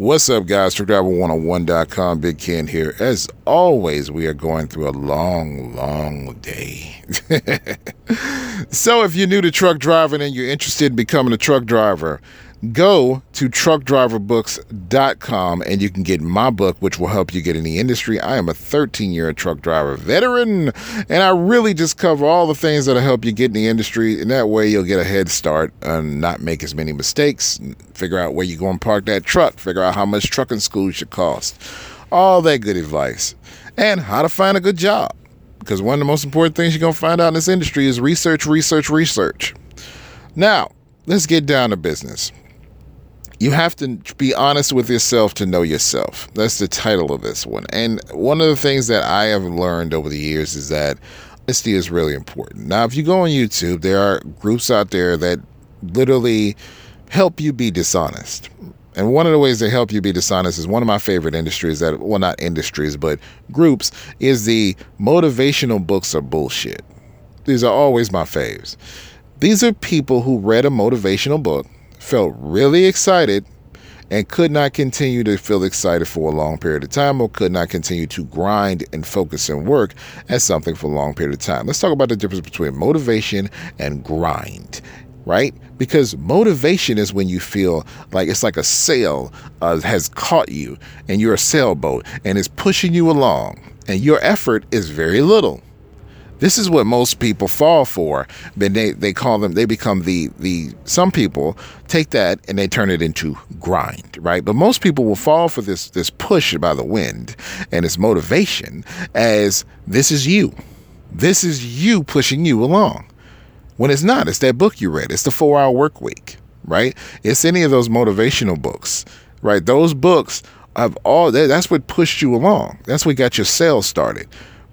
What's up, guys? TruckDriver101.com. Big Ken here. As always, we are going through a long, long day. so, if you're new to truck driving and you're interested in becoming a truck driver, go to truckdriverbooks.com and you can get my book, which will help you get in the industry. I am a 13 year truck driver veteran, and I really just cover all the things that'll help you get in the industry. And that way, you'll get a head start and not make as many mistakes, figure out where you're going to park that truck, figure out how much trucking school should cost, all that good advice, and how to find a good job. Because one of the most important things you're going to find out in this industry is research, research, research. Now, let's get down to business you have to be honest with yourself to know yourself. That's the title of this one. And one of the things that I have learned over the years is that honesty is really important. Now, if you go on YouTube, there are groups out there that literally help you be dishonest. And one of the ways they help you be dishonest is one of my favorite industries that, well, not industries, but groups, is the motivational books are bullshit. These are always my faves. These are people who read a motivational book felt really excited and could not continue to feel excited for a long period of time or could not continue to grind and focus and work at something for a long period of time. Let's talk about the difference between motivation and grind, right? Because motivation is when you feel like it's like a sail uh, has caught you and you're a sailboat and it's pushing you along and your effort is very little. This is what most people fall for. Then they, they call them, they become the, the, some people take that and they turn it into grind, right? But most people will fall for this, this push by the wind and its motivation as this is you. This is you pushing you along. When it's not, it's that book you read. It's the four hour work week, right? It's any of those motivational books, right? Those books of all that's what pushed you along. That's what got your sails started.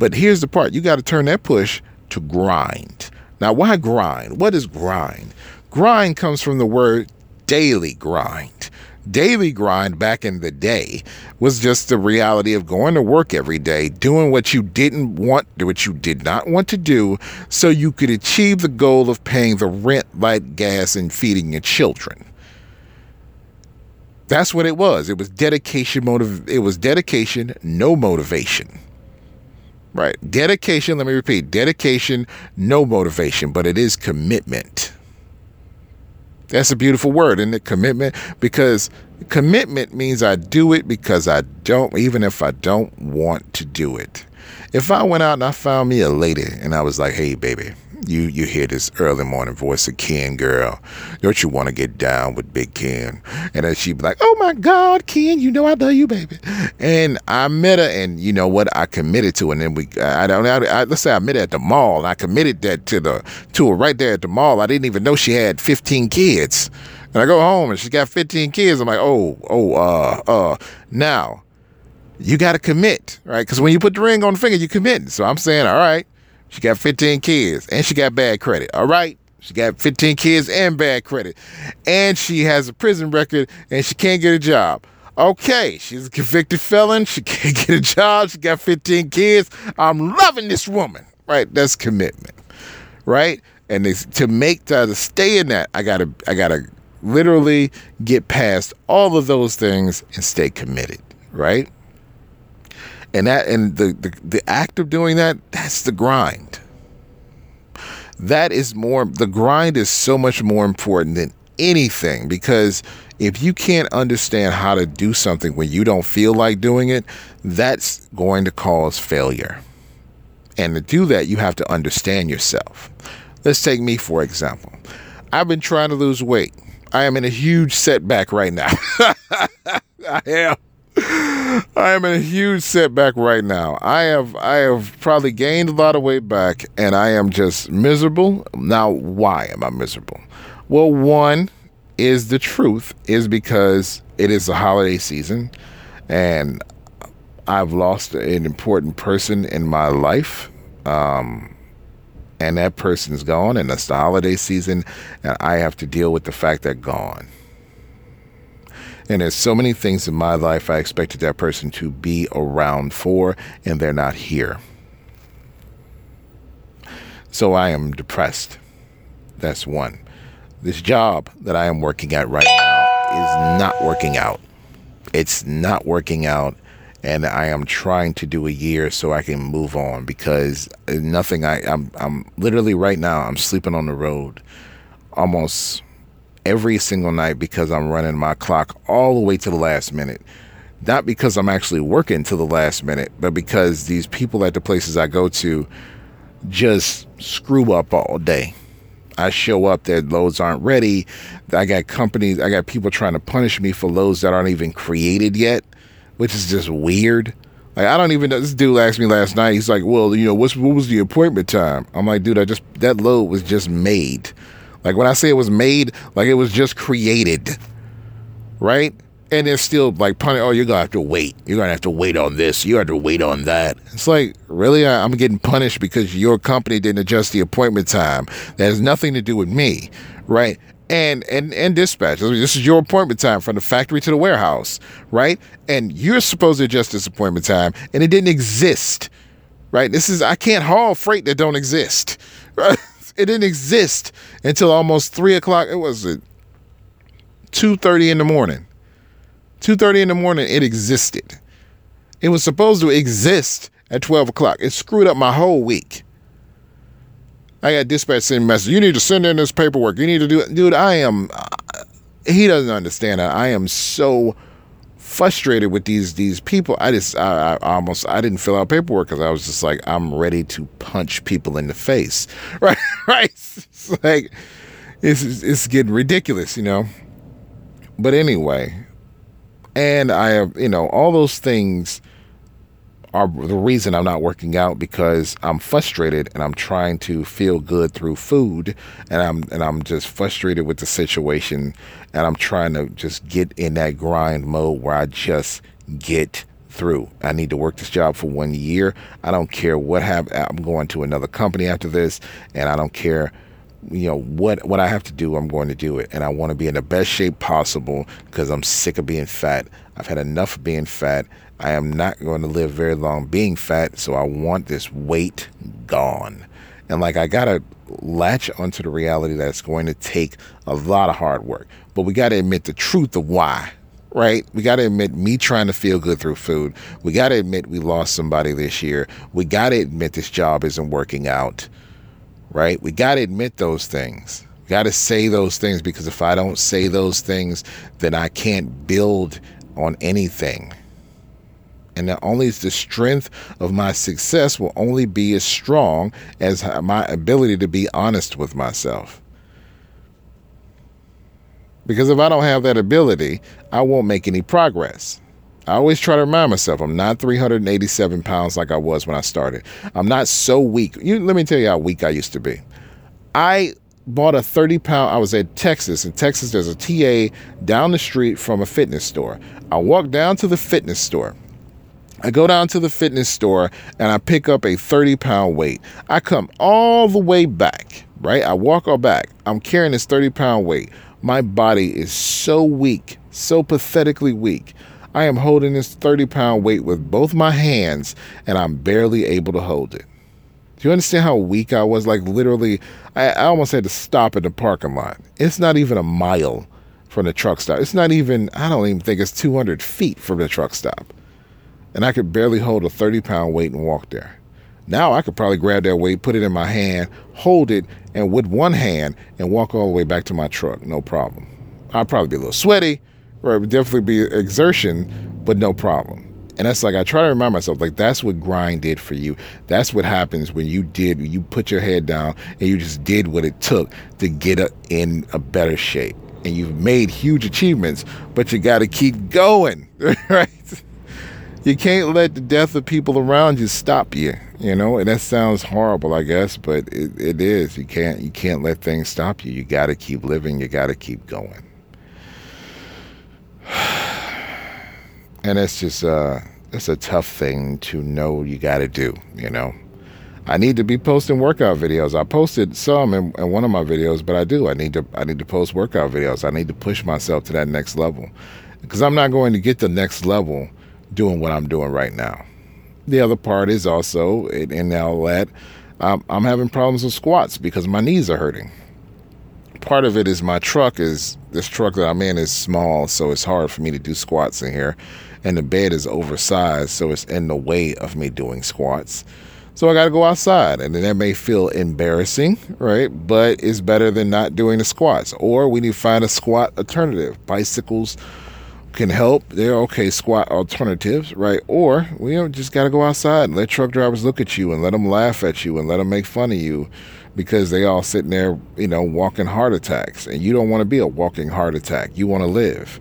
But here's the part you got to turn that push to grind. Now, why grind? What is grind? Grind comes from the word daily grind. Daily grind back in the day was just the reality of going to work every day, doing what you didn't want, what you did not want to do, so you could achieve the goal of paying the rent, light, gas, and feeding your children. That's what it was. It was dedication motive. It was dedication, no motivation. Right. Dedication, let me repeat dedication, no motivation, but it is commitment. That's a beautiful word, isn't it? Commitment. Because commitment means I do it because I don't, even if I don't want to do it. If I went out and I found me a lady and I was like, hey, baby, you you hear this early morning voice of Ken, girl. Don't you want to get down with Big Ken? And then she'd be like, Oh my God, Ken, you know I love you, baby. And I met her, and you know what? I committed to, and then we, I don't, I, I, let's say I met her at the mall, I committed that to the to her right there at the mall. I didn't even know she had 15 kids. And I go home and she's got 15 kids. I'm like, oh, oh, uh, uh. Now, you got to commit, right? Because when you put the ring on the finger, you commit. So I'm saying, all right, she got 15 kids and she got bad credit. All right. She got 15 kids and bad credit. And she has a prison record and she can't get a job. Okay, she's a convicted felon. She can't get a job. She got 15 kids. I'm loving this woman. Right? That's commitment. Right? And to make that to stay in that, I gotta I gotta literally get past all of those things and stay committed. Right? And that and the, the the act of doing that that's the grind. That is more the grind is so much more important than anything because if you can't understand how to do something when you don't feel like doing it that's going to cause failure. And to do that you have to understand yourself. Let's take me for example. I've been trying to lose weight. I am in a huge setback right now. I am I am in a huge setback right now. I have I have probably gained a lot of weight back and I am just miserable. Now, why am I miserable? Well, one is the truth is because it is a holiday season and I've lost an important person in my life. Um, and that person's gone and it's the holiday season and I have to deal with the fact they're gone. And there's so many things in my life I expected that person to be around for, and they're not here. So I am depressed. That's one. This job that I am working at right now is not working out. it's not working out and I am trying to do a year so I can move on because nothing I I'm I'm literally right now I'm sleeping on the road almost every single night because I'm running my clock all the way to the last minute. Not because I'm actually working to the last minute, but because these people at the places I go to just screw up all day. I show up, their loads aren't ready. I got companies, I got people trying to punish me for loads that aren't even created yet which is just weird. Like I don't even know. This dude asked me last night. He's like, "Well, you know, what's what was the appointment time?" I'm like, "Dude, I just that load was just made. Like when I say it was made, like it was just created, right? And they're still like punting. Oh, you're gonna have to wait. You're gonna have to wait on this. You have to wait on that. It's like really, I, I'm getting punished because your company didn't adjust the appointment time. That has nothing to do with me, right? and and and dispatch. This is your appointment time from the factory to the warehouse, right? And you're supposed to adjust this appointment time, and it didn't exist, right? This is I can't haul freight that don't exist. Right? It didn't exist until almost three o'clock. It was two thirty in the morning. Two thirty in the morning. It existed. It was supposed to exist at twelve o'clock. It screwed up my whole week. I got dispatch sending message. You need to send in this paperwork. You need to do it. Dude, I am, uh, he doesn't understand. That. I am so frustrated with these these people. I just, I, I almost, I didn't fill out paperwork because I was just like, I'm ready to punch people in the face. Right? right? It's like, it's, it's getting ridiculous, you know? But anyway, and I have, you know, all those things are the reason I'm not working out because I'm frustrated and I'm trying to feel good through food and I'm and I'm just frustrated with the situation and I'm trying to just get in that grind mode where I just get through. I need to work this job for one year. I don't care what happens. I'm going to another company after this and I don't care you know what what I have to do I'm going to do it and I want to be in the best shape possible because I'm sick of being fat. I've had enough of being fat I am not going to live very long being fat, so I want this weight gone. And like I gotta latch onto the reality that it's going to take a lot of hard work. But we gotta admit the truth of why. Right? We gotta admit me trying to feel good through food. We gotta admit we lost somebody this year. We gotta admit this job isn't working out. Right? We gotta admit those things. We gotta say those things because if I don't say those things, then I can't build on anything and that only the strength of my success will only be as strong as my ability to be honest with myself. Because if I don't have that ability, I won't make any progress. I always try to remind myself I'm not 387 pounds like I was when I started. I'm not so weak. You, let me tell you how weak I used to be. I bought a 30 pound, I was at Texas. In Texas, there's a TA down the street from a fitness store. I walked down to the fitness store. I go down to the fitness store and I pick up a 30 pound weight. I come all the way back, right? I walk all back. I'm carrying this 30 pound weight. My body is so weak, so pathetically weak. I am holding this 30 pound weight with both my hands and I'm barely able to hold it. Do you understand how weak I was? Like, literally, I, I almost had to stop at the parking lot. It's not even a mile from the truck stop. It's not even, I don't even think it's 200 feet from the truck stop and I could barely hold a 30 pound weight and walk there. Now I could probably grab that weight, put it in my hand, hold it, and with one hand and walk all the way back to my truck, no problem. I'd probably be a little sweaty, or it would definitely be exertion, but no problem. And that's like I try to remind myself, like that's what grind did for you. That's what happens when you did, you put your head down and you just did what it took to get in a better shape. And you've made huge achievements, but you got to keep going, right? You can't let the death of people around you stop you you know? And that sounds horrible i guess but it, it is. You can't you can't let things stop you. You got to keep living. You got to keep going. And it's just uh it's a tough thing to know you got to do you know? I need to be posting workout videos. I posted some in, in one of my videos but i do. I need to i need to post workout videos. I need to push myself to that next level. Because i'm not going to get the next level doing what I'm doing right now. The other part is also in, in all that I'm, I'm having problems with squats because my knees are hurting. part of it is my truck is this truck that I'm in is small, so it's hard for me to do squats in here. And the bed is oversized, so it's in the way of me doing squats. So I got to go outside, and then that may feel embarrassing, right? But it's better than not doing the squats. Or we need to find a squat alternative. Bicycles can help. They're okay squat alternatives, right? Or we you know, just got to go outside and let truck drivers look at you and let them laugh at you and let them make fun of you because they all sitting there, you know, walking heart attacks. And you don't want to be a walking heart attack. You want to live,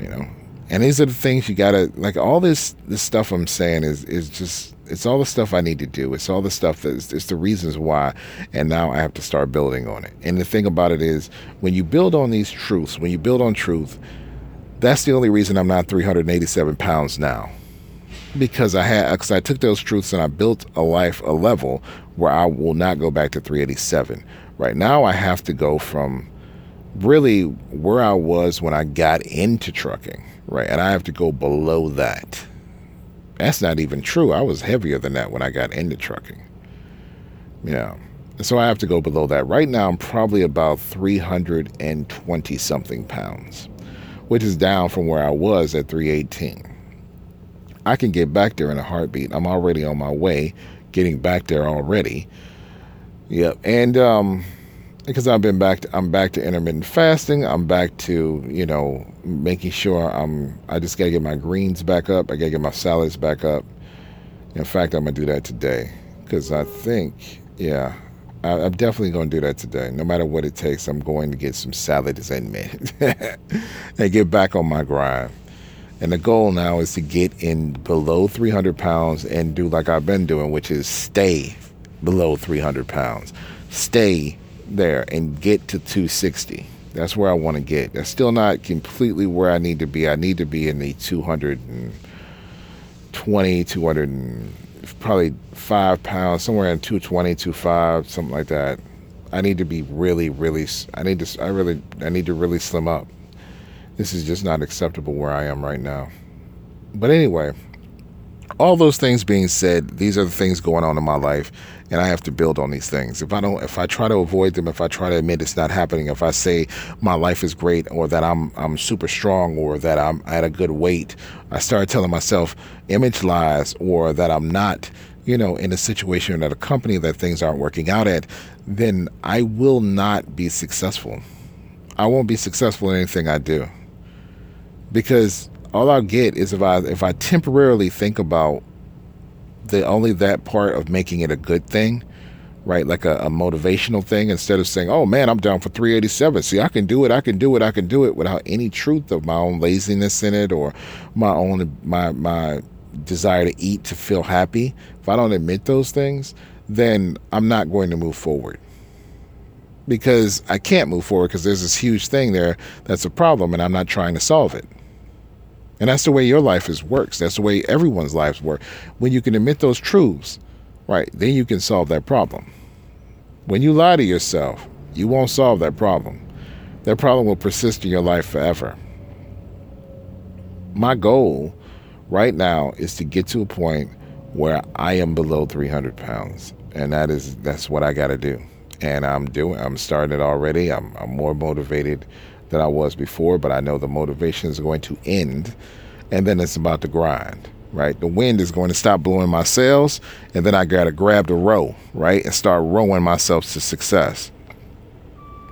you know. And these are the things you got to like. All this this stuff I'm saying is is just it's all the stuff I need to do. It's all the stuff that's it's the reasons why. And now I have to start building on it. And the thing about it is, when you build on these truths, when you build on truth that's the only reason I'm not 387 pounds now. Because I had, because I took those truths and I built a life, a level where I will not go back to 387. Right now, I have to go from really where I was when I got into trucking, right? And I have to go below that. That's not even true. I was heavier than that when I got into trucking. Yeah. So I have to go below that. Right now, I'm probably about 320 something pounds which is down from where I was at 318. I can get back there in a heartbeat. I'm already on my way, getting back there already. Yep, and um, because I've been back, to, I'm back to intermittent fasting. I'm back to you know making sure I'm. I just gotta get my greens back up. I gotta get my salads back up. In fact, I'm gonna do that today because I think, yeah, I, am definitely going to do that today. No matter what it takes, I'm going to get some salads in me and get back on my grind. And the goal now is to get in below 300 pounds and do like I've been doing, which is stay below 300 pounds. Stay there and get to 260. That's where I want to get. That's still not completely where I need to be. I need to be in the 220, 200 probably five pounds, somewhere in 220, 25, something like that. I need to be really, really, I need to, I really, I need to really slim up. This is just not acceptable where I am right now. But anyway, all those things being said, these are the things going on in my life, and I have to build on these things. If I don't, if I try to avoid them, if I try to admit it's not happening, if I say my life is great, or that I'm I'm super strong, or that I'm at a good weight, I start telling myself image lies, or that I'm not, you know, in a situation at a company that things aren't working out at, then I will not be successful. I won't be successful in anything I do because all I'll get is if I if I temporarily think about the only that part of making it a good thing, right? Like a, a, motivational thing instead of saying, "Oh man, I'm down for 387. See, I can do it. I can do it. I can do it," without any truth of my own laziness in it or my own my my desire to eat to feel happy. If I don't admit those things, then I'm not going to move forward. Because I can't move forward because there's this huge thing there that's a problem and I'm not trying to solve it. And that's the way your life is works. That's the way everyone's lives work. When you can admit those truths, right, then you can solve that problem. When you lie to yourself, you won't solve that problem. That problem will persist in your life forever. My goal right now is to get to a point where I am below 300 pounds, and that is that's what I got to do. And I'm doing. I'm starting it already. I'm, I'm more motivated than I was before, but I know the motivation is going to end and then it's about to grind, right? The wind is going to stop blowing my sails and then I got to grab the row, right? And start rowing myself to success.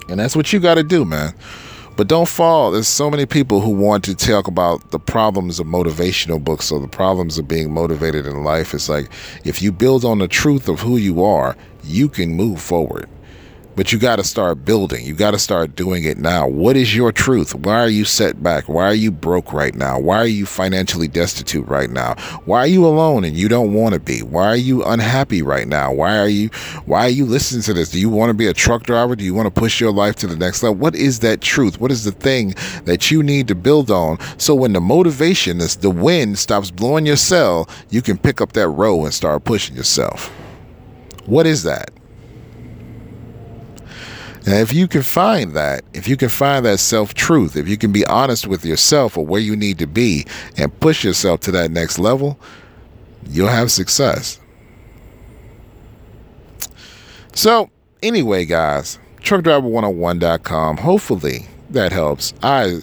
And that's what you got to do, man. But don't fall. There's so many people who want to talk about the problems of motivational books or the problems of being motivated in life. It's like if you build on the truth of who you are, you can move forward. But you got to start building. You got to start doing it now. What is your truth? Why are you set back? Why are you broke right now? Why are you financially destitute right now? Why are you alone and you don't want to be? Why are you unhappy right now? Why are you why are you listening to this? Do you want to be a truck driver? Do you want to push your life to the next level? What is that truth? What is the thing that you need to build on so when the motivation is the wind stops blowing your sail, you can pick up that row and start pushing yourself? What is that? And if you can find that, if you can find that self truth, if you can be honest with yourself or where you need to be and push yourself to that next level, you'll have success. So, anyway, guys, truckdriver101.com. Hopefully that helps. I,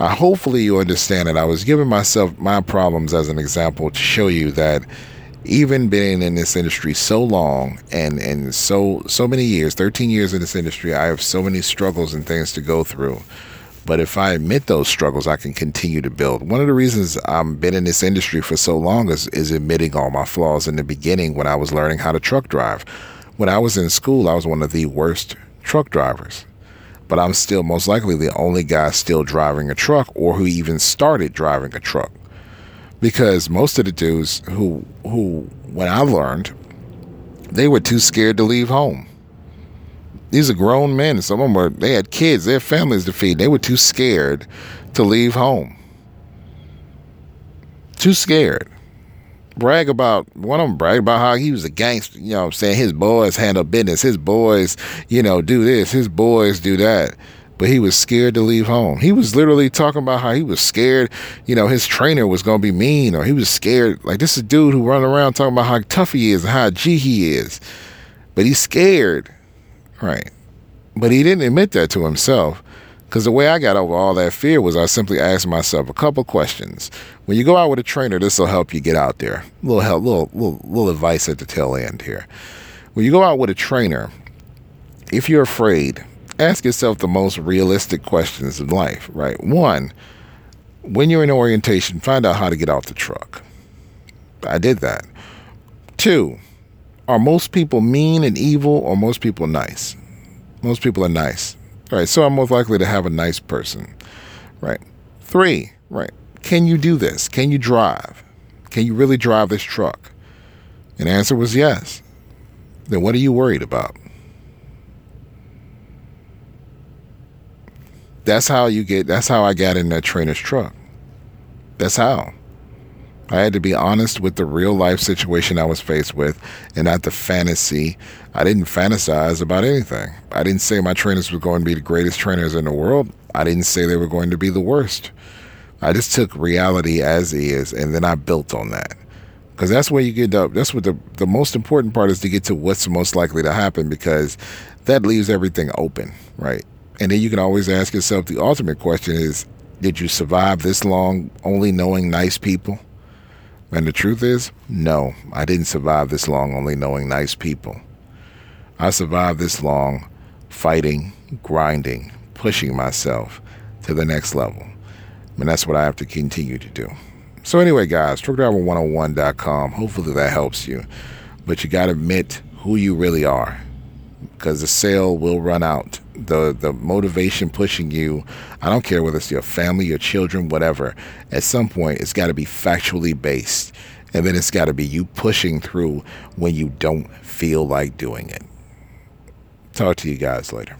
I hopefully you understand that I was giving myself my problems as an example to show you that even being in this industry so long and and so so many years 13 years in this industry i have so many struggles and things to go through. But if i admit those struggles i can continue to build. One of the reasons i've been in this industry for so long is, is admitting all my flaws in the beginning when i was learning how to truck drive. When i was in school i was one of the worst truck drivers. But i'm still most likely the only guy still driving a truck or who even started driving a truck because most of the dudes who who when I learned they were too scared to leave home. These are grown men. and Some of them were they had kids, they had families to feed. They were too scared to leave home. Too scared. Brag about one of them brag about how he was a gangster, you know I'm saying? His boys handle business, his boys, you know, do this, his boys do that but he was scared to leave home. He was literally talking about how he was scared, you know, his trainer was going to be mean or he was scared. Like, this is a dude who run around talking about how tough he is and how G he is. But he's scared. Right. But he didn't admit that to himself. Because the way I got over all that fear was I simply asked myself a couple questions. When you go out with a trainer, this will help you get out there. A little help, little, little, little advice at the tail end here. When you go out with a trainer, if you're afraid, ask yourself the most realistic questions in life, right? One, when you're in orientation, find out how to get off the truck. I did that. Two, are most people mean and evil or most people nice? Most people are nice. Right. So I'm most likely to have a nice person. Right. Three, right. Can you do this? Can you drive? Can you really drive this truck? And the answer was yes. Then what are you worried about? That's how you get, that's how I got in that trainer's truck. That's how. I had to be honest with the real life situation I was faced with and not the fantasy. I didn't fantasize about anything. I didn't say my trainers were going to be the greatest trainers in the world. I didn't say they were going to be the worst. I just took reality as is and then I built on that. Because that's where you get up. That's what the, the most important part is to get to what's most likely to happen because that leaves everything open, right? And then you can always ask yourself the ultimate question is did you survive this long only knowing nice people? And the truth is, no, I didn't survive this long only knowing nice people. I survived this long fighting, grinding, pushing myself to the next level. And that's what I have to continue to do. So, anyway, guys, truckdriver101.com. Hopefully that helps you. But you got to admit who you really are because the sale will run out the the motivation pushing you i don't care whether it's your family your children whatever at some point it's got to be factually based. And then it's got to be you pushing through when you don't feel like doing it. Talk to you guys later